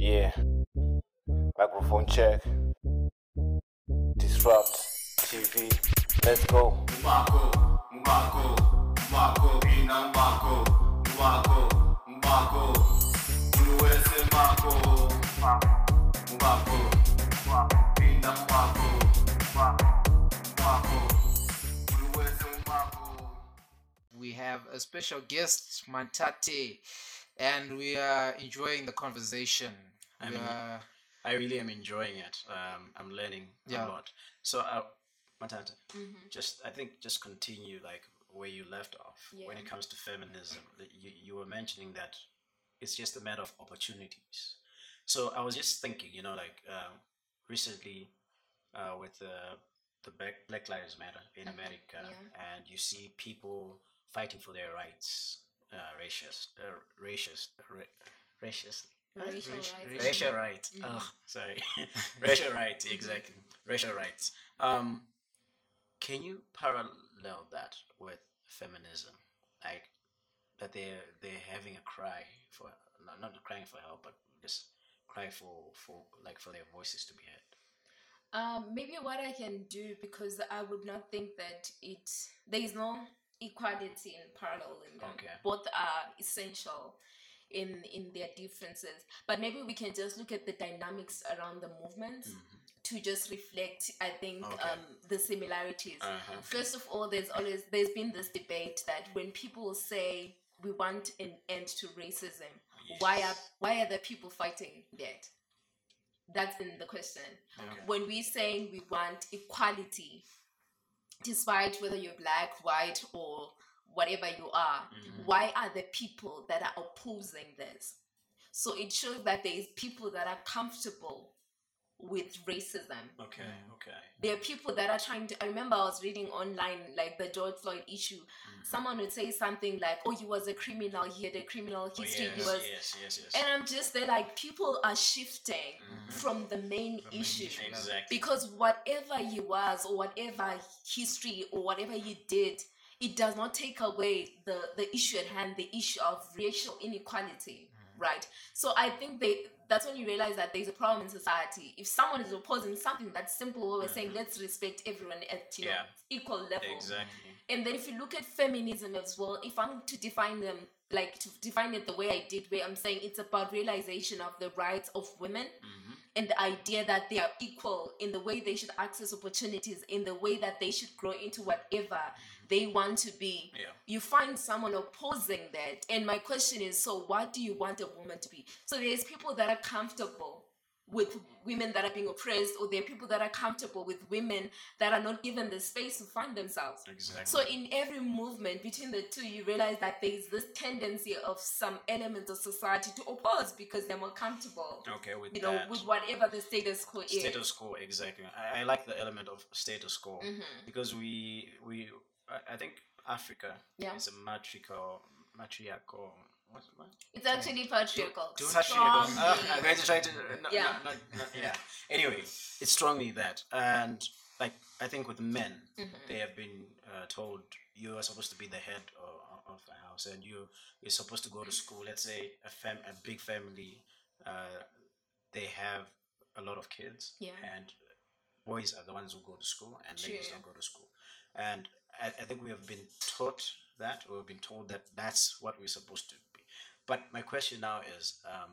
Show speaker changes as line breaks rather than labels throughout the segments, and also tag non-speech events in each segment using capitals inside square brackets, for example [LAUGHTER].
Yeah. Microphone check. Disrupt TV. Let's go.
Mbako, mbako, mbako, ina mbako, mbako, mbako, uluweze mbako, mbako, ina mbako, mbako, uluweze mbako.
we have a special guest, Mantate, and we are enjoying the conversation.
I
We
mean- I really am enjoying it. Um, I'm learning
Yeah.
a lot. So, uh, Matata, just I think just continue like where you left off when it comes to feminism. You, you were mentioning that it's just a matter of opportunities. So I was just thinking, you know, like um, recently uh, with the the Black, Black Lives Matter in America,
yeah.
and you see people fighting for their rights, uh, racist, uh, racist, ra- racist,
Racial
Raci-
rights.
Racial rights. Oh, sorry. [LAUGHS] [LAUGHS] racial rights, exactly. Racial rights. Um, can you parallel that with feminism? Like that they're they're having a cry for not, not crying for help, but just cry for for like for their voices to be heard.
Um, maybe what I can do because I would not think that it there is no equality in parallel in them.
Okay.
Both are essential in in their differences. But maybe we can just look at the dynamics around the movement to just reflect I think
Mm-hmm. Okay.
um the similarities.
Uh-huh.
First of all, there's always there's been this debate that when people say we want an end to racism, why are why are the people fighting that? That's been the question.
Okay.
When we saying we want equality, despite whether you're black, white, or whatever you are,
Mm-hmm.
why are the people that are opposing this? So it shows that there is people that are comfortable with racism
Okay. Okay.
there are people that are trying to i remember i was reading online like the george floyd issue
Mm-hmm.
someone would say something like oh he was a criminal he had a criminal
Oh,
history
yes,
he was
yes, yes, yes.
and i'm just there like people are shifting from the main issue
exactly.
because whatever he was or whatever history or whatever he did it does not take away the the issue at hand the issue of racial inequality mm. right? So i think they that's when you realize that there's a problem in society. If someone is opposing something that's simple we're saying mm-hmm. let's respect everyone at you know equal level.
Exactly.
and then if you look at feminism as well, if I'm to define them like to define it the way I did, where I'm saying it's about realization of the rights of women
Mm-hmm.
and the idea that they are equal in the way they should access opportunities, in the way that they should grow into whatever mm-hmm. They want to be.
Yeah.
You find someone opposing that. And my question is so what do you want a woman to be? So there's people that are comfortable with women that are being oppressed, or there are people that are comfortable with women that are not given the space to find themselves.
Exactly.
So in every movement between the two, you realize that there is this tendency of some elements of society to oppose because they're more comfortable.
okay. With
You know, with whatever the status quo is.
status quo exactly I, I like the element of status quo
Mm-hmm.
because we we I- think africa
Yeah.
is a matriarchal matriarchal what, what?
It's actually patriarchal.
Patriarchal.
Strongly.
Uh, I'm going to try to no,
Yeah.
no, yeah anyway it's strongly that and like i think with men
Mm-hmm.
they have been uh, told you are supposed to be the head of, of the house and you you're supposed to go to school let's say a fam a big family uh, they have a lot of kids
Yeah.
and boys are the ones who go to school and ladies don't go to school and I, I think we have been taught that or we've been told that that's what we're supposed to be but my question now is um,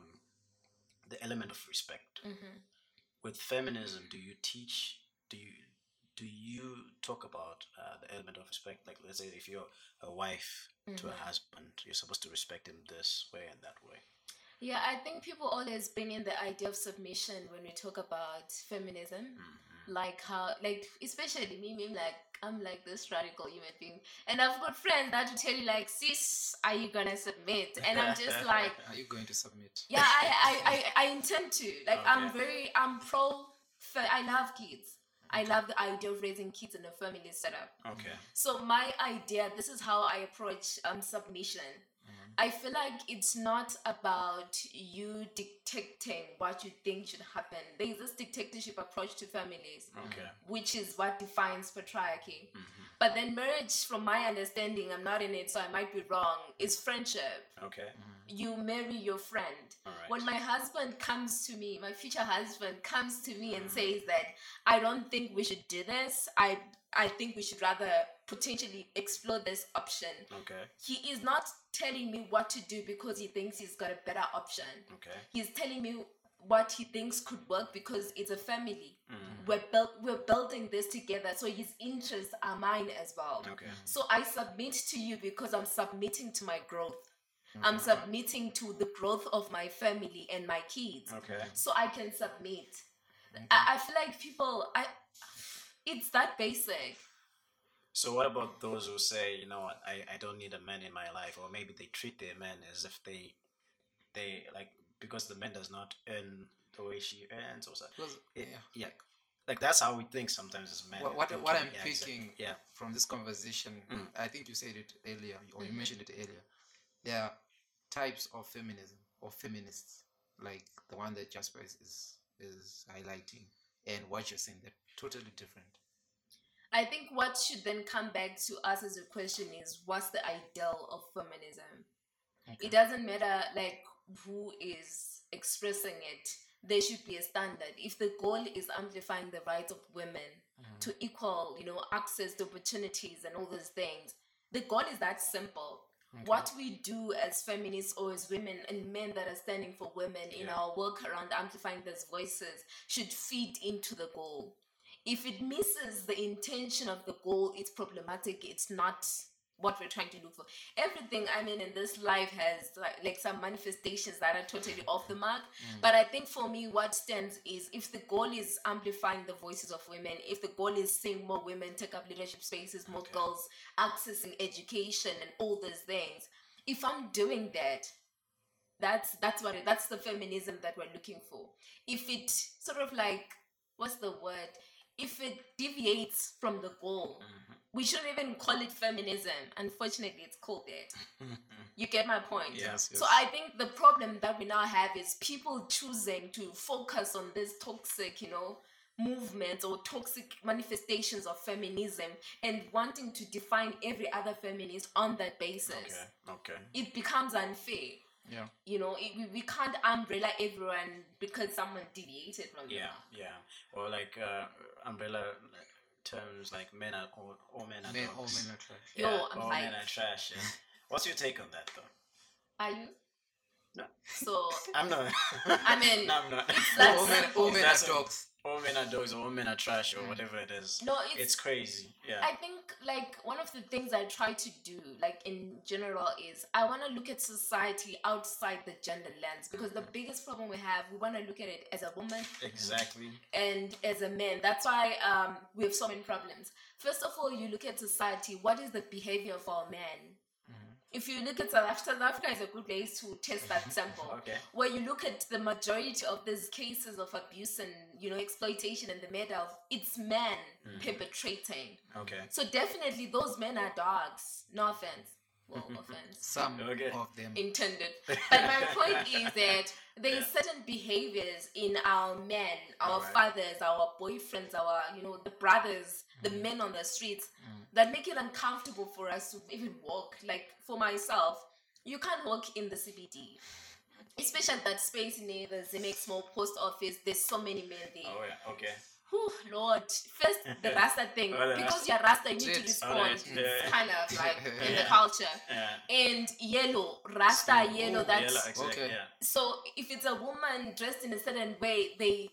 the element of respect
Mm-hmm.
with feminism do you teach do you do you talk about uh, the element of respect like let's say if you're a wife to
Mm-hmm.
a husband you're supposed to respect him this way and that way
Yeah, I think people always bring in the idea of submission when we talk about feminism.
Mm-hmm.
Like how, like, especially me, me, like, I'm like this radical human being. And I've got friends that will tell you, like, sis, are you gonna submit? And I'm just [LAUGHS] like,
Are you going to submit?
yeah, I, I, I, [LAUGHS] I intend to. Like, I'm very, I'm pro, I love kids. I love the idea of raising kids in a family setup.
okay
So my idea, this is how I approach um, submission. I feel like it's not about you dictating what you think should happen. There is this dictatorship approach to families,
okay
which is what defines patriarchy. Mm-hmm. But then marriage, from my understanding, I'm not in it, so I might be wrong, is friendship.
okay mm-hmm.
you marry your friend.
Alright.
When my husband comes to me, my future husband comes to me and mm-hmm. says that I don't think we should do this. I I think we should rather potentially explore this option.
Okay.
He is not telling me what to do because he thinks he's got a better option.
Okay.
He's telling me what he thinks could work because it's a family.
Mm.
We're built we're building this together. So his interests are mine as well.
Okay.
So I submit to you because I'm submitting to my growth. I'm submitting to the growth of my family and my kids.
Okay.
So I can submit. I, I feel like people I it's that basic.
So what about those who say, you know what, I, I don't need a man in my life, or maybe they treat their man as if they they like because the man does not earn the way she earns or something. Yeah.
yeah.
yeah. Like that's how we think sometimes as men.
What, what, what I'm
yeah, exactly.
picking
Yeah.
from this conversation,
Mm.
I think you said it earlier, or you mentioned it earlier. There are types of feminism or feminists, like the one that Jasper is, is, is highlighting, and what you're saying, they're totally different.
I think what should then come back to us as a question is what's the ideal of feminism? It doesn't matter like who is expressing it. There should be a standard. If the goal is amplifying the rights of women mm-hmm. to equal, you know, access to opportunities and all those things, the goal is that simple. What we do as feminists or as women and men that are standing for women in
Yeah.
our work around amplifying those voices should feed into the goal. If it misses the intention of the goal, it's problematic. It's not what we're trying to look for. Everything I mean in this life has like, like some manifestations that are totally off the mark. But I think for me, what stands is if the goal is amplifying the voices of women, if the goal is seeing more women take up leadership spaces, more
Okay.
girls accessing education and all those things. If I'm doing that, that's that's what it, that's the feminism that we're looking for. If it sort of like what's the word? If it deviates from the goal,
Mm-hmm.
We shouldn't even call it feminism. Unfortunately, it's called it. You get my point? [LAUGHS]
Yes,
So. I think the problem that we now have is people choosing to focus on this toxic, you know, movements or toxic manifestations of feminism and wanting to define every other feminist on that basis.
Okay. Okay.
It becomes unfair.
Yeah.
You know, it, we, we can't umbrella everyone because someone deviated from the
Yeah.
norm.
Yeah. Or like uh, umbrella terms like men are all, all men are
Men, all men are trash.
Yo,
Yeah,
I'm
all
like-
men are trash. Yeah. [LAUGHS] What's your take on that though?
Are you?
No.
So [LAUGHS]
I'm not.
I mean, [LAUGHS]
no, I'm not.
All men, all men are dogs.
All men are dogs or all men are trash or mm. whatever it is.
no, it's,
It's crazy. Yeah.
I think like one of the things I try to do, like in general, is I want to look at society outside the gender lens because the biggest problem we have, we want to look at it as a woman
exactly.
and as a man. That's why um, we have so many problems. First of all, you look at society. What is the behavior of our men? Mm-hmm. If you look at South Africa, South Africa is a good place to test that mm-hmm. sample.
Okay.
Where you look at the majority of these cases of abuse and you know exploitation and the matter of it's men mm. perpetrating.
Okay.
So definitely those men are dogs. No offense. Well, [LAUGHS] offense
Some
Okay.
of them.
intended. [LAUGHS] But my point is that there is certain behaviors in our men, our
Alright.
fathers, our boyfriends, our you know the brothers, the mm. men on the streets mm. that make it uncomfortable for us to even walk. Like for myself, you can't walk in the CBD. Especially at that space near the Zemeck small post office, there's so many men there.
Oh yeah. Okay.
Whew, Lord. First, the [LAUGHS] Rasta thing.
Oh, the
because you're Rasta, you need to respond.
Alright, yeah.
Kind of like [LAUGHS] in the culture.
Yeah.
And yellow, Rasta
Ooh,
yellow, that's
yellow, exactly,
Okay.
Yeah.
so if it's a woman dressed in a certain way, they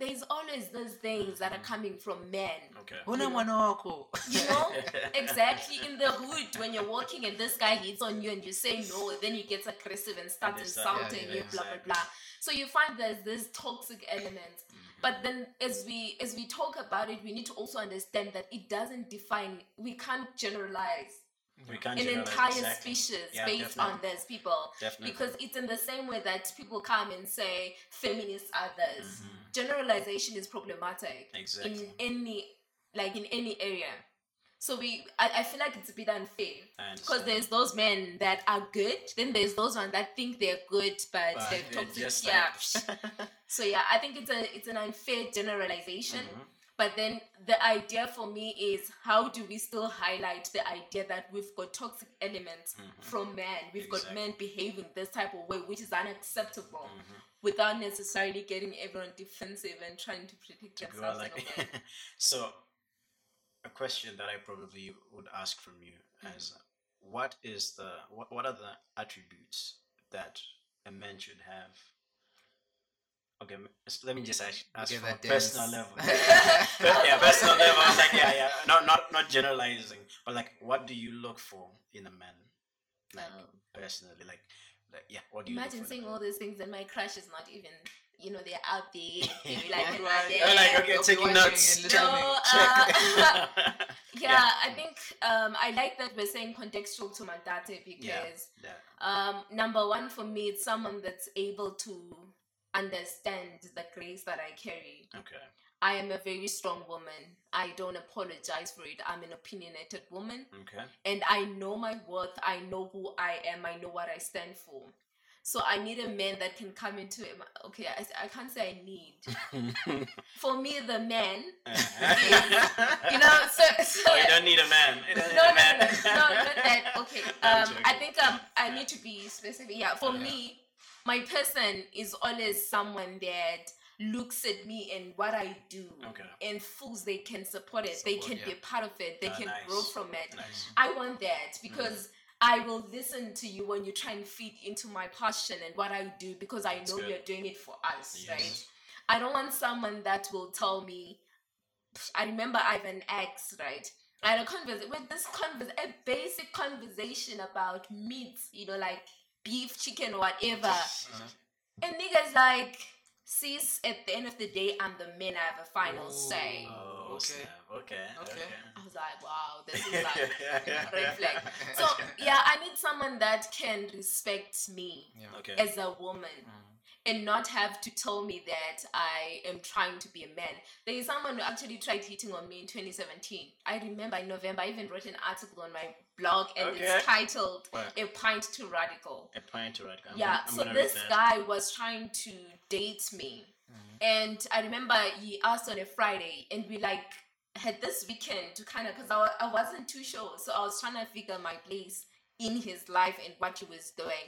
there's always those things that are mm. coming from men.
Okay.
Una mwana wako.
You know? [LAUGHS] exactly in the hood when you're walking and this guy hits on you and you say no, then he gets aggressive and starts
And they start-
yeah,
insulting
yeah,
you, blah
exactly.
blah blah. So you find there's this toxic element. Mm-hmm. But then as we as we talk about it, we need to also understand that it doesn't define we can't generalize
We can't
an entire
exactly.
species
Yeah,
based
definitely.
on those people.
Definitely.
Because it's in the same way that people come and say feminist others.
Mm-hmm.
Generalization is problematic
Exactly.
in any like in any area. So we I, I feel like it's a bit unfair. Because there's those men that are good, then there's those ones that think they're good but,
But
they're
they're
toxic. yeah.
like- [LAUGHS]
so yeah, I think it's a it's an unfair generalization.
Mm-hmm.
But then the idea for me is how do we still highlight the idea that we've got toxic elements from men? We've got
Mm-hmm.
Men behaving this type of way, which is unacceptable,
Mm-hmm.
without necessarily getting everyone defensive and trying to protect themselves.
like,
in a way. [LAUGHS]
so a question that I probably would ask from you
Mm-hmm.
is what is the what, what are the attributes that a man should have? Okay, m- s- let me just ask, ask
Get that
personal
dance.
level. [LAUGHS] Yeah, personal level. I was like, yeah, yeah, not not not generalizing, but like, what do you look for in a man? Like
Um,
personally, like, like yeah, what do you
Imagine
look for in
all
man?
those things and my crush is not even, you know, they're out there. [LAUGHS] They're like,
Don't
"I'm
worry.
not
You're like, okay,
You'll
taking
watching
notes.
and
Check.
listening.
No, uh, [LAUGHS] yeah, I think um, I like that we're saying contextual to Mantate because
yeah.
um, number one for me, it's someone that's able to understand the grace that I carry.
Okay.
I am a very strong woman. I don't apologize for it. I'm an opinionated woman
Okay.
and I know my worth. I know who I am. I know what I stand for. So I need a man that can come into it. Okay, I, I can't say I need. [LAUGHS] For me, the man, [LAUGHS] you know, so, so
oh, you don't need a man. Don't need
no,
a
no,
man.
no, no, no, not that. Okay, [LAUGHS] um, I think um, I need to be specific. Yeah, for
Yeah.
me, my person is always someone that looks at me and what I do
Okay.
and feels they can support it. they can
yeah.
be a part of it. They
Ah,
can
nice.
grow from it.
Nice.
I want that because I will listen to you when you try and feed into my passion and what I do because I
That's
know
good.
you're doing it for us,
Yes.
right? I don't want someone that will tell me. I remember I have an ex, right? I had a conversation with this convers a basic conversation about meats, you know, like beef, chicken, whatever.
Uh-huh.
And niggas like, sis, at the end of the day, I'm the man. I have a final say.
Oh,
Okay.
snap. Okay.
Okay.
I was like, wow, this is like
okay. [LAUGHS]
red flag. [LAUGHS] So yeah, I need someone that can respect me
Yeah.
Okay.
as a woman
Mhm.
and not have to tell me that I am trying to be a man. There is someone who actually tried hitting on me in 2017. I remember in November, I even wrote an article on my blog and
Okay.
it's titled
What?
A Pint to Radical.
A Pint to right. I'm
yeah,
gonna- I'm
so this guy was trying to date me. Mm-hmm. And I remember he asked on a Friday, and we like had this weekend to kind of, because I, wa- I wasn't too sure. So I was trying to figure my place in his life and what he was doing.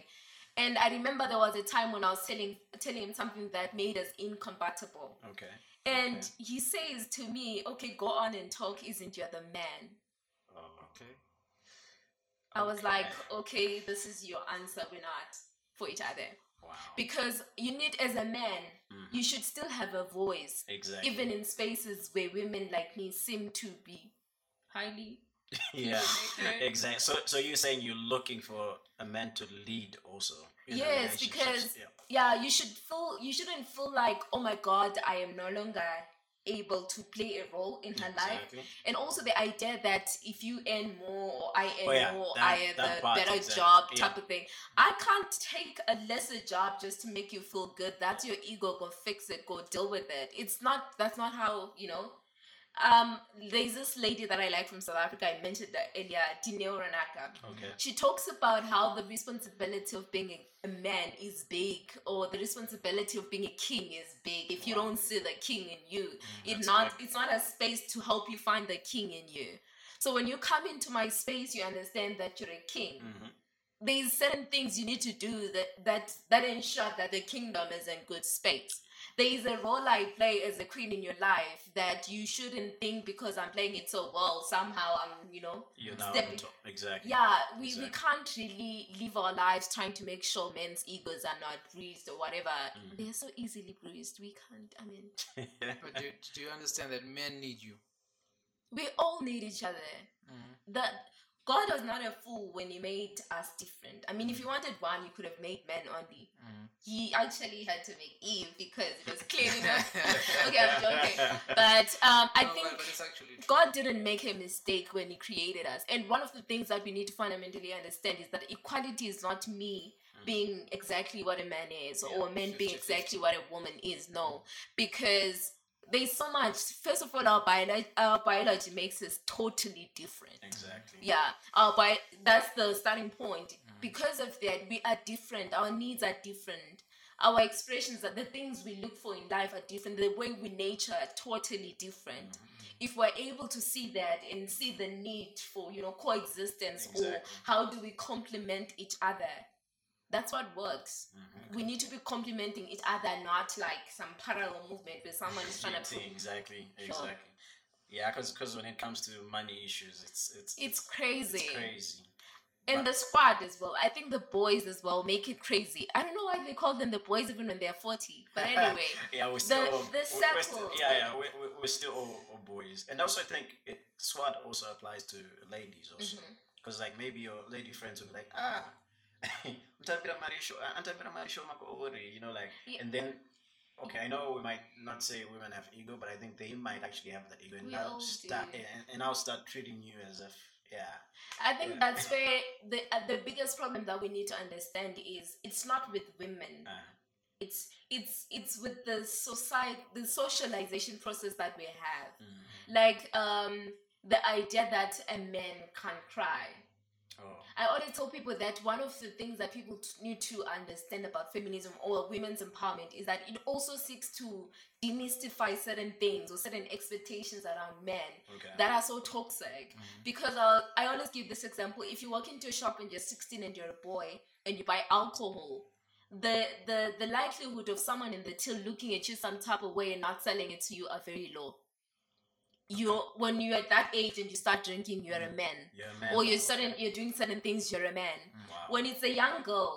And I remember there was a time when I was telling telling him something that made us incompatible.
Okay.
And
Okay.
he says to me, Okay, go on and talk, isn't you the man?
Oh.
Okay.
I was like, Okay, this is your answer. We're not for each other.
Wow.
Because you need, as a man,
Mhm.
you should still have a voice,
Exactly.
even in spaces where women like me seem to be highly. [LAUGHS]
yeah. Exactly. So, so you're saying you're looking for a man to lead also.
Yes, because
Yeah.
yeah, you should feel you shouldn't feel like oh my god, I am no longer able to play a role in her life. And also the idea that if you earn more or I earn
Oh, yeah,
more,
that-
I have
that
a better
exactly,
job
yeah.
type of thing. I can't take a lesser job just to make you feel good. That's your ego. Go fix it. Go deal with it. It's not. That's not how you know. Um, there's this lady that I like from South Africa. I mentioned that earlier, Dineo Ranaka.
Okay.
She talks about how the responsibility of being a, man is big, or the responsibility of being a king is big. If you
Wow.
don't see the king in you, it
that's
not
correct.
it's not a space to help you find the king in you. So when you come into my space, you understand that you're a king.
hmm
There's certain things you need to do that that that ensure that the kingdom is in good space. There is a role I play as a queen in your life that you shouldn't think because I'm playing it so well. Somehow I'm, you know,
You're now
Stepping-
on top. Exactly.
yeah, we, we can't really live our lives trying to make sure men's egos are not bruised or whatever.
Mm.
They're so easily bruised. We can't, I mean, [LAUGHS]
But do, do you understand that men need you?
we all need each other.
Mhm.
That God was not a fool when He made us different. I mean, if He wanted one, He could have made men only.
Mhm.
He actually had to make Eve because it was [LAUGHS] clear enough. okay, I'm [LAUGHS] joking. But um, I
No,
think
but, but it's actually true.
God didn't make a mistake when He created us. And one of the things that we need to fundamentally understand is that equality is not me being exactly what a man is or a man being
50-50.
exactly what a woman is. No, because there's so much. First of all, our, bio- our biology makes us totally different.
Exactly.
Yeah, our bi- that's the starting point. Because of that, we are different. Our needs are different. our expressions are the things we look for in life are different. The way we nature are totally different.
Mm-hmm.
If we're able to see that and see the need for you know coexistence or how do we complement each other, that's what works.
Mm-hmm.
We need to be complementing each other, not like some parallel movement where someone is trying to.
Exactly, exactly,
Sure.
exactly. Yeah, because because when it comes to money issues, it's it's
It's crazy.
it's crazy.
And the squad as well. I think the boys as well make it crazy. I don't know why they call them the boys even when they're 40. But anyway, [LAUGHS]
yeah, we're still,
the
all- we're, we're still yeah, yeah, we're, we're, still all, all boys. And also, I think it, SWAT also applies to ladies also,
Mm-hmm.
because like maybe your lady friends will be like, ah, [COUGHS] mtapira you know, like,
Yeah.
and then. Okay, I know we might not say women have ego, but I think they might actually have that ego, and
We all
start and, and I'll start treating you as if, yeah,
I think
Yeah.
that's where the uh, the biggest problem that we need to understand is it's not with women.
uh,
It's it's it's with the society, the socialization process that we have.
mm,
Like um the idea that a man can't cry.
Oh,
I always tell people that one of the things that people t- need to understand about feminism or women's empowerment is that it also seeks to demystify certain things or certain expectations around men
okay,
that are so toxic. Because uh, I always give this example: if you walk into a shop and you're 16 and you're a boy and you buy alcohol, the the the likelihood of someone in the till looking at you some type of way and not selling it to you are very low. You when you're at that age and you start drinking, you're a man
you're a man,
or you're certain you're doing certain things, you're a man.
Wow.
When it's a young girl,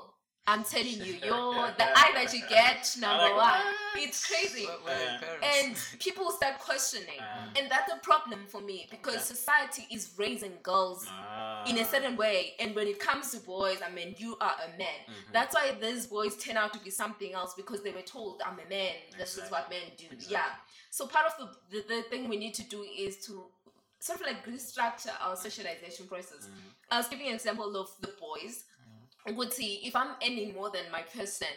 I'm telling you, [LAUGHS] you're the eye that you get [LAUGHS] number
like,
one. It's crazy.
Where- where are
Uh,
parents?
And people start questioning.
Uh.
And that's a problem for me because
Okay.
society is raising girls
Ah.
In a certain way. And when it comes to boys, I mean, you are a man.
Mhm.
That's why these boys turn out to be something else because they were told, I'm a man. This is what men do.
Exactly.
Yeah. So part of the, the, the thing we need to do is to sort of like restructure our socialization process.
Mhm.
I was giving an example of the boys. i Would see if I'm earning more than my person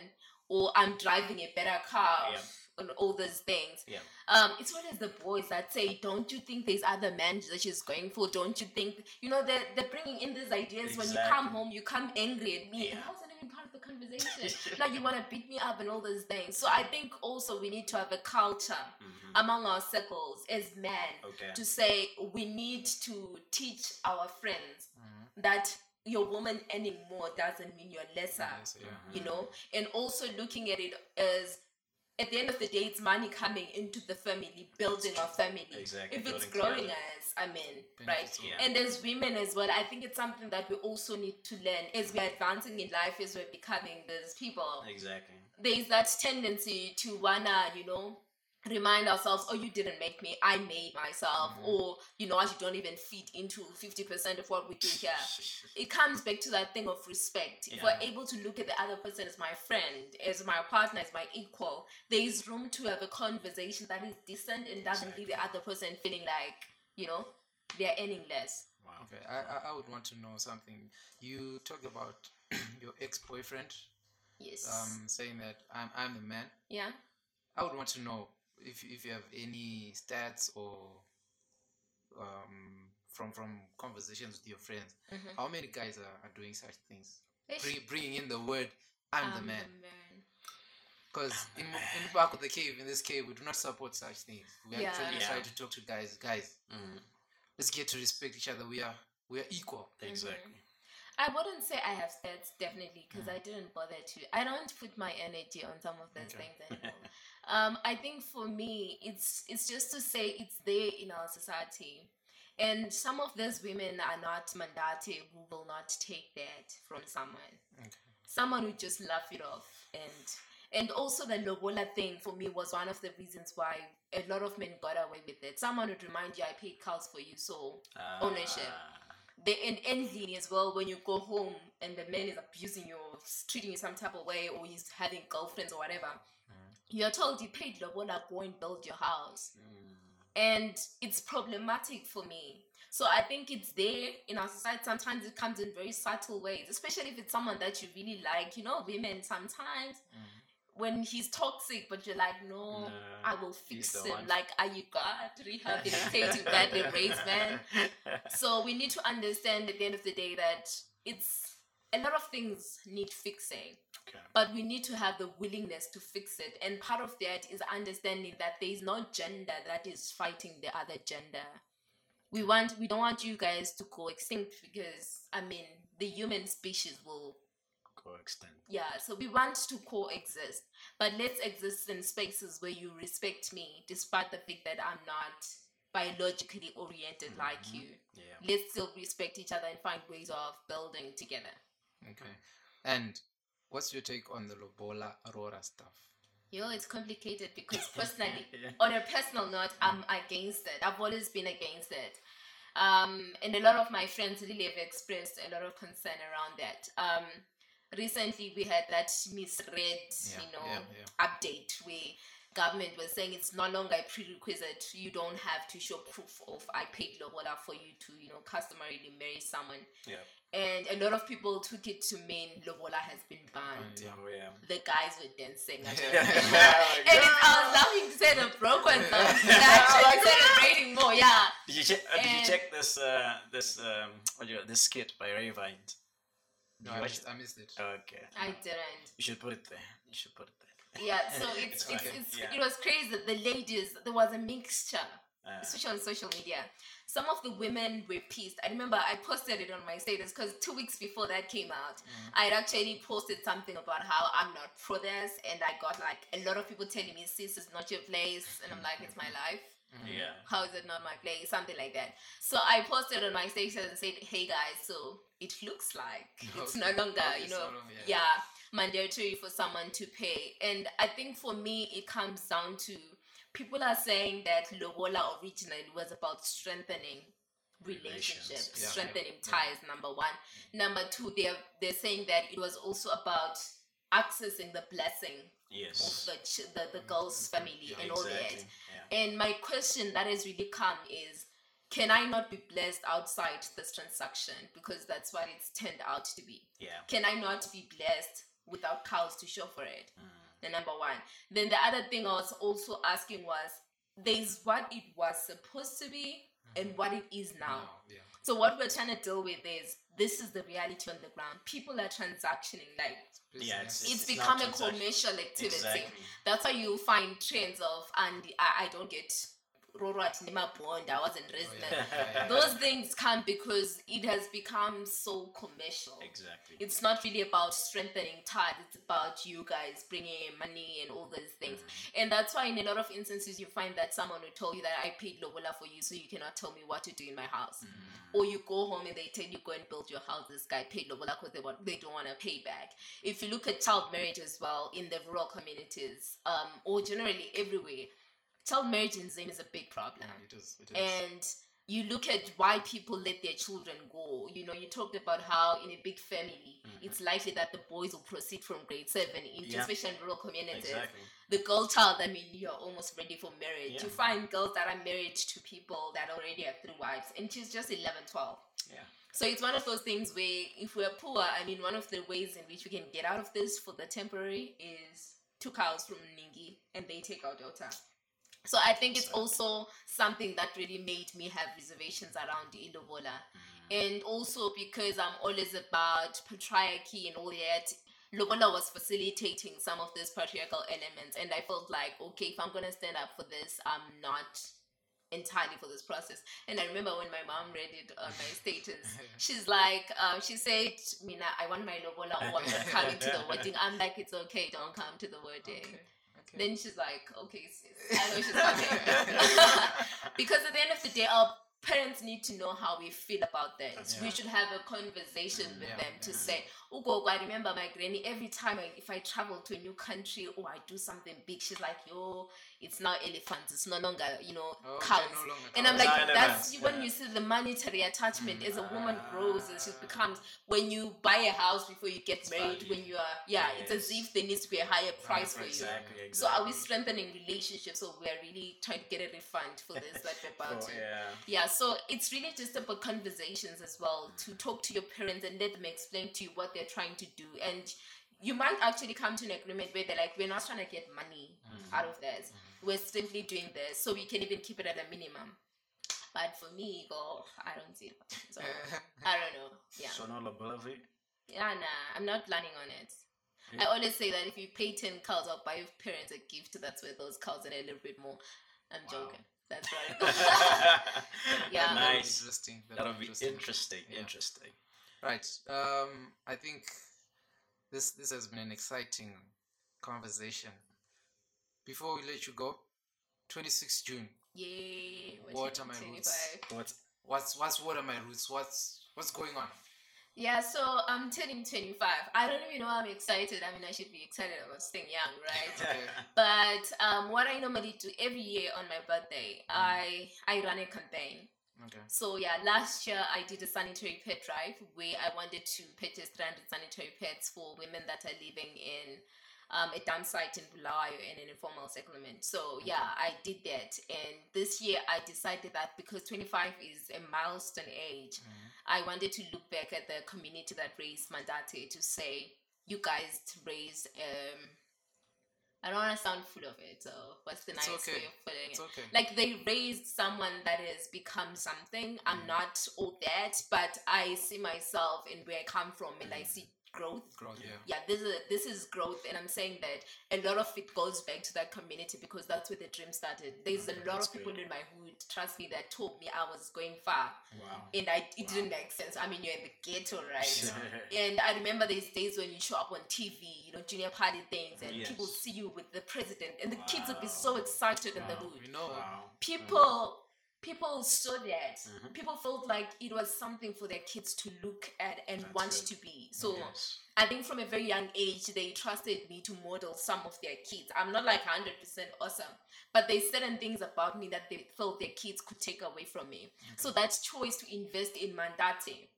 or I'm driving a better car
Yeah.
And all those things.
Yeah.
Um, it's always the boys that say, "Don't you think there's other men that she's going for? Don't you think you know they're they're bringing in these ideas when you come home, you come angry at me, and
Yeah.
I wasn't even part of the conversation. [LAUGHS] now you want to beat me up and all those things. So I think also we need to have a culture
Mhm.
among our circles as men
Okay.
to say we need to teach our friends
Mhm.
that your woman earning more doesn't mean you're lesser
Yes, yeah.
you know and also looking at it as at the end of the day it's money coming into the family building our family
Exactly,
if it's growing
together.
us i mean right
Yeah.
and as women as well i think it's something that we also need to learn as we're advancing in life as we're becoming these people
Exactly.
there's that tendency to wanna, you know, remind ourselves, oh, you didn't make me, I made myself,
Mhm.
or you know, what, you don't even fit into 50% of what we do here. [LAUGHS] It comes back to that thing of respect. If we're able to look at the other person as my friend, as my partner, as my equal, there is room to have a conversation that is decent and doesn't leave the other person feeling like, you know, they're earning less.
Wow.
Okay, I, I I would want to know something. You talk about [CLEARS THROAT] your ex-boyfriend,
Yes.
um, saying that I'm I'm the man.
yeah.
I would want to know if if you have any stats or um from from conversations with your friends,
Mhm.
how many guys are, are doing such things? Bring, bringing in the word "I'm the
I'm
man,"
man.
because in in the back of the cave, in this cave, we do not support such things. We
Yeah.
actually
Yeah.
try to talk to guys. Guys,
Mhm.
let's get to respect each other. We are we are equal.
Exactly.
I wouldn't say I have stats definitely because I didn't bother to. I don't put my energy on some of those
Okay.
things [LAUGHS] anymore. Um, I think for me, it's it's just to say it's there in our society, and some of those women are not Mantate who will not take that from someone.
Okay.
Someone who just laugh it off and. And also the lobola thing for me was one of the reasons why a lot of men got away with it. Someone would remind you, I paid cows for you, so Ownership.
Ah,
the and envy as well when you go home and the man is abusing you or treating you some type of way or he's having girlfriends or whatever you're told you paid the lobola go and build your house.
Mm,
and it's problematic for me. So i think it's there in our society. Sometimes it comes in very subtle ways especially if it's someone that you really like. You know women sometimes when he's toxic but you're like no
No,
i will fix him like are you god? Rehabilitating badly raised man. [LAUGHS] So we need to understand at the end of the day that it's a lot of things need fixing
Okay.
but we need to have the willingness to fix it and part of that is understanding that there is no gender that is fighting the other gender we mm. want we don't want you guys to go extinct because i mean the human species will
Go extinct.
yeah so we want to coexist but let's exist in spaces where you respect me despite the fact that i'm not biologically oriented like mm-hmm. you
Yeah.
let's still respect each other and find ways of building together
Okay. And what's your take on the Lobola roora stuff?
Yo, it's complicated because [LAUGHS] personally, [LAUGHS]
Yeah.
on a personal note, I'm against it. I've always been against it. Um, and a lot of my friends really have expressed a lot of concern around that. Um, recently, we had that misread,
Yeah,
you know,
yeah, yeah.
update where government was saying it's no longer a prerequisite. You don't have to show proof of I paid lobola for you to, you know, customarily marry someone.
Yeah.
And a lot of people took it to mean lobola has been banned.
Yeah.
Oh, yeah.
The guys were dancing. I don't
Yeah.
know. and [LAUGHS] it, I was laughing to say the broke one though. Actually celebrating more, yeah.
Did you check? Uh, did you check this? Uh, this um, what do you this skit by Ray Vines?
No, I
watched
missed, I missed it.
Okay.
I didn't.
You should put it there. You should put it there.
Yeah, [LAUGHS] so it's,
It's
it's,
yeah.
it was crazy. The ladies, there was a mixture,
Uh,
especially on social media. Some of the women were pissed. I remember I posted it on my status because two weeks before that came out,
Mm.
I had actually posted something about how I'm not pro this, and I got like a lot of people telling me, "Sis, it's not your place," and I'm like, "It's my life."
yeah.
how is it not my place? Something like that. So I posted on my status and said, hey guys, so it looks like [LAUGHS] it's no longer, you know,
so long, yeah.
yeah, mandatory for someone to pay. And I think for me, it comes down to people are saying that Lobola originally was about strengthening relationships,
Relations,
yeah,
strengthening
yeah.
ties, number one. Number two, they're, they're saying that it was also about accessing the blessing of
Yes.
the, ch- the, the girl's mm-hmm. family
Yeah,
and all that.
Exactly. Yeah.
And my question that has really come is can I not be blessed outside this transaction? Because that's what it's turned out to be.
Yeah.
Can I not be blessed without cows to show for it?
Mm.
The number one. Then the other thing I was also asking was there's what it was supposed to be and what it is now.
Now, yeah.
So what we're trying to deal with is this is the reality on the ground. People are transactioning like
Yeah, it's-
it's,
it's
become a commercial activity.
Exactly.
That's why you find trends of and I, I don't get Bond, I wasn't resident.
Oh, yeah, yeah, yeah.
Those things come because it has become so commercial.
Exactly.
It's not really about strengthening ties, it's about you guys bringing in money and all those things. And that's why, in a lot of instances, you find that someone will tell you that I paid Lobola for you, so you cannot tell me what to do in my house. Or you go home and they tell you go and build your house. This guy paid Lobola because they want they don't want to pay back. If you look at child marriage as well in the rural communities, um, or generally everywhere, child marriage in Zim is a big problem
Yeah, it is. It is.
and you look at why people let their children go. You know, you talked about how in a big family, it's likely that the boys will proceed from grade seven, in,
Mm-hmm. Yeah.
especially in rural communities.
Exactly.
The girl child, I mean, you're almost ready for marriage.
Yeah.
You find girls that are married to people that already have three wives, and she's just 11, 12.
Yeah.
So it's one of those things where if we're poor, I mean, one of the ways in which we can get out of this for the temporary is two cows from Ningi and they take our daughter. So I think it's also something that really made me have reservations around the Ilobola. And also because I'm always about patriarchy and all that, Lobola was facilitating some of these patriarchal elements. And I felt like, okay, if I'm going to stand up for this, I'm not entirely for this process. And I remember when my mom read it on my status, [LAUGHS] she's like, um, she said, Mina, I want my Lobola coming to the wedding. [LAUGHS] I'm like, it's okay, don't come to the wedding.
Okay. Okay.
Then she's like, okay, sis, I know she's [LAUGHS] coming. [LAUGHS] [LAUGHS] because at the end of the day, our parents need to know how we feel about that.
That's
We should have a conversation with
Yeah,
them to
yeah.
say, Ugo, I remember my granny, every time I, if I travel to a new country or I do something big, she's like, yo, it's now elephants. It's no longer, you know,
Okay,
cows.
no longer
and I'm like, that's when you see the monetary attachment as a woman
Ah.
grows and she becomes when you buy a house before you get married,
value.
when you are yeah, it's as if there needs to be a higher price for you.
Exactly. exactly.
So are we strengthening relationships or we're really trying to get a refund for this that we're about
Oh,
to?
yeah.
Yeah, so it's really just about conversations as well to talk to your parents and let them explain to you what they're trying to do. And you might actually come to an agreement where they're like, we're not trying to get money mm-hmm. out of this. Mm-hmm. We're simply doing this so we can even keep it at a minimum. But for me, go, I don't see it. So I don't know. Yeah.
So no liability.
Yeah, nah, I'm not planning on it. I always say that if you pay 10 cows, I'll buy your parents a gift. That's where those cows are a little bit more. I'm joking. That's right. [LAUGHS] [LAUGHS] Yeah.
nice.
Interesting. very
That'll be
interesting.
interesting.
Yeah.
Interesting.
Right. Um, I think this this has been an exciting conversation. Before we let you go, 26 June.
Yay. we're
What are my
25.
roots?
What's
What's what's what are my roots? What's what's going on?
Yeah, so I'm turning 25. I don't even know I'm excited. I mean, I should be excited. I was staying young, right? [LAUGHS] But um, what I normally do every year on my birthday, I I run a campaign.
Okay.
So yeah, last year I did a sanitary pet drive where I wanted to purchase 300 sanitary pets for women that are living in um, a dump site in Bulawayo in an informal settlement. So yeah, I did that. And this year I decided that because 25 is a milestone age, I wanted to look back at the community that raised Mantate to say, you guys raised um, I don't want to sound full of it. So what's the
It's
nice
okay.
way of putting
It's
it?
okay.
Like they raised someone that has become something. I'm not all that, but I see myself in where I come from, and I see growth.
Growth, yeah.
Yeah, this is this is growth, and I'm saying that a lot of it goes back to that community because that's where the dream started. There's mm, a lot of people in my hood, trust me, that told me I was going far,
wow.
and I it didn't make sense. I mean, you're in the ghetto, right? [LAUGHS] And I remember these days when you show up on TV, you know, junior party things, and
Yes.
people see you with the president, and the kids would be so excited in the hood.
You know.
Wow.
People, people saw that.
Mhm.
People felt like it was something for their kids to look at and
That's
want to be. So
Yes.
I think from a very young age, they trusted me to model some of their kids. I'm not like 100% awesome, but there's certain things about me that they felt their kids could take away from me. So that choice to invest in Mantate,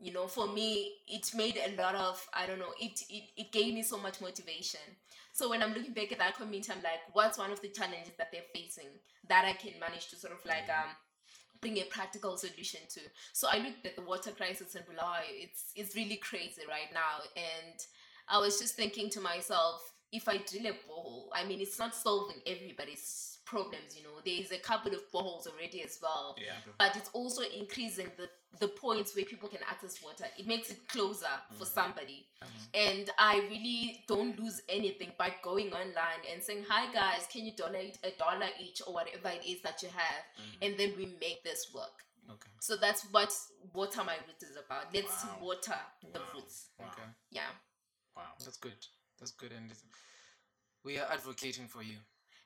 you know, for me, it made a lot of, I don't know, it, it, it gave me so much motivation. So when I'm looking back at that community, I'm like, what's one of the challenges that they're facing that I can manage to sort of like, um, bring a practical solution to. So I looked at the water crisis in Bulawayo. It's it's really crazy right now, and I was just thinking to myself, if I drill a borehole, I mean, it's not solving everybody's problems. You know, there is a couple of boreholes already as well,
Yeah.
but it's also increasing the the points where people can access water. It makes it closer for mm-hmm. somebody. Mm-hmm. And I really don't lose anything by going online and saying, Hi guys, can you donate a dollar each or whatever it is that you have? Mm-hmm. And then we make this work.
Okay.
So that's what Water My Roots is about. Let's
Wow.
water the
Wow.
roots.
Wow.
Okay.
Yeah.
Wow.
That's good. That's good. And we are advocating for you.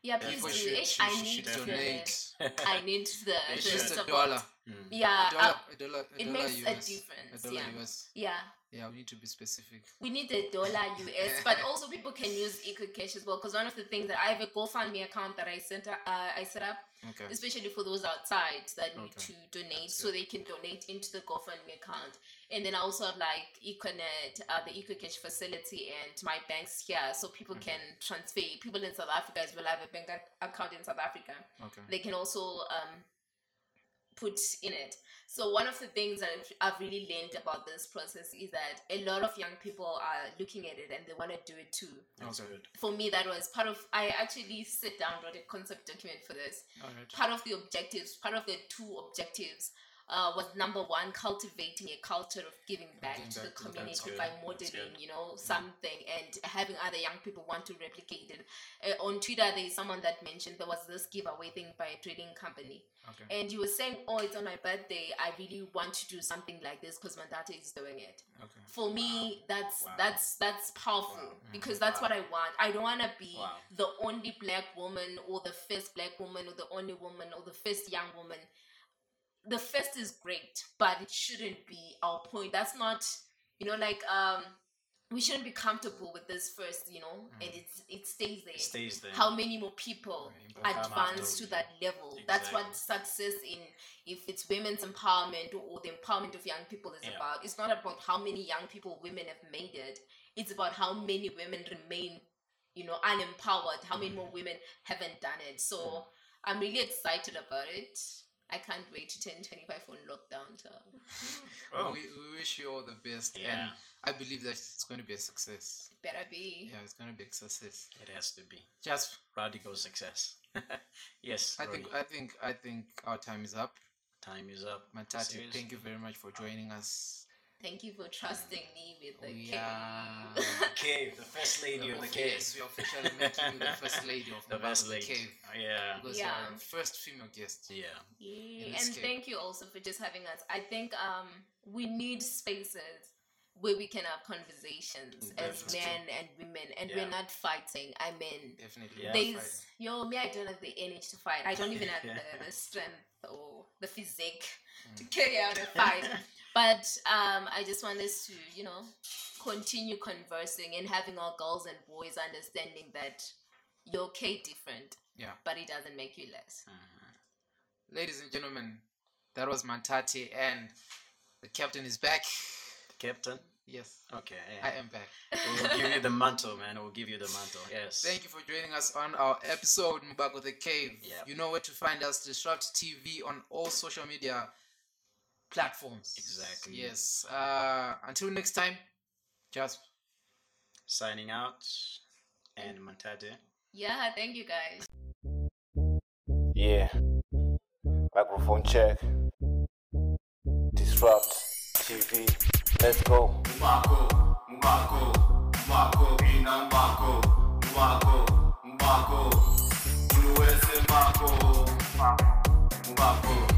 Yeah, please
People
do.
should,
Ish,
should,
I
should
need
donate.
the [LAUGHS] I need the,
They
the
should.
Just a
support.
dollar.
Yeah.
a dollar.
uh,
a dollar. A
it
dollar
makes a
US.
difference,
A dollar
yeah.
US.
yeah.
Yeah, we need to be specific.
we need the dollar US, but also people can use EcoCash as well. Because one of the things that I have a GoFundMe account that I sent uh, I set up,
Okay.
especially for those outside that need
Okay.
to donate, so they can donate into the GoFundMe account. And then I also have like Econet, uh, the EcoCash facility, and my banks here, so people can transfer. People in South Africa as well. Have a bank account in South Africa
Okay.
they can also um, put in it. So one of the things that I've- really learned about this process is that a lot of young people are looking at it and they want to do it too.
Okay.
good.
For me, that was part of. I actually sit down wrote a concept document for this.
All right.
Part of the objectives, part of the two objectives. Uh, was number one cultivating a culture of giving back to the community by modeling, you know, something and having other young people want to replicate it. Uh, on Twitter, there is someone that mentioned there was this giveaway thing by a trading company,
Okay.
and you were saying, "Oh, it's on my birthday. I really want to do something like this because Mantate is doing it."
Okay.
For me, that's
Wow.
that's that's powerful
Wow.
because that's what I want. I don't want to be
Wow.
the only black woman or the first black woman or the only woman or the first young woman. The first is great, but it shouldn't be our point. That's not, you know, like um, we shouldn't be comfortable with this first, you know, and mm. it's it stays there.
It stays there.
how many more people
Right,
advance to that level? That's what success in if it's women's empowerment or the empowerment of young people is
Yeah.
about it's not about how many young people women have made it. It's about how many women remain you know unempowered how many mm. more women haven't done it. So mm. i'm really excited about it i can't wait to turn 25 on lockdown so
Oh.
We, we wish you all the best.
Yeah.
And I believe that it's going to be a success.
better be
Yeah, it's going to be a success.
It has to be
Just,
radical success. [LAUGHS] yes.
I think, I think, I think our time is up.
time is up.
Matati, thank you very much for joining us.
Thank you for trusting me with the
We
cake. [LAUGHS]
Cave, the first lady of the cave.
Yes, we are officially making you the first lady of [LAUGHS]
The
the
first lady.
Cave.
Yeah.
Because
Yeah.
you are the first female guest.
Yeah.
Yeah, and
cake.
thank you also for just having us. I think um we need spaces where we can have conversations as men and women, and
Yeah.
we're not fighting. I mean,
Definitely.
Yeah.
there's yo me. I don't have the energy to fight. I don't even have
Yeah.
the, the [LAUGHS] strength or the physique
Mm.
to carry out a fight. But um, I just want us to you know continue conversing and having our girls and boys understanding that you're okay different,
Yeah.
but it doesn't make you less.
Ladies and gentlemen, that was Mantate and the captain is back.
Captain.
Yes,
Okay.
I am back. [LAUGHS]
We'll give you the mantle, man. We'll give you the mantle. Yes.
Thank you for joining us on our episode Mubako the Cave.
Yep.
You know where to find us, Disrupt TV on all social media platforms.
Exactly.
Yes. Uh, until next time, just
Signing out. And Mantate.
Yeah, thank you guys.
Yeah. Microphone check. Disrupt TV. Let's go.
Mbako, Mbako, Mbako, ina Mbako, Mbako, Mbako, Unuwese Mbako, Mbako, ina Mbako, Mbako, Unuwese Mbako.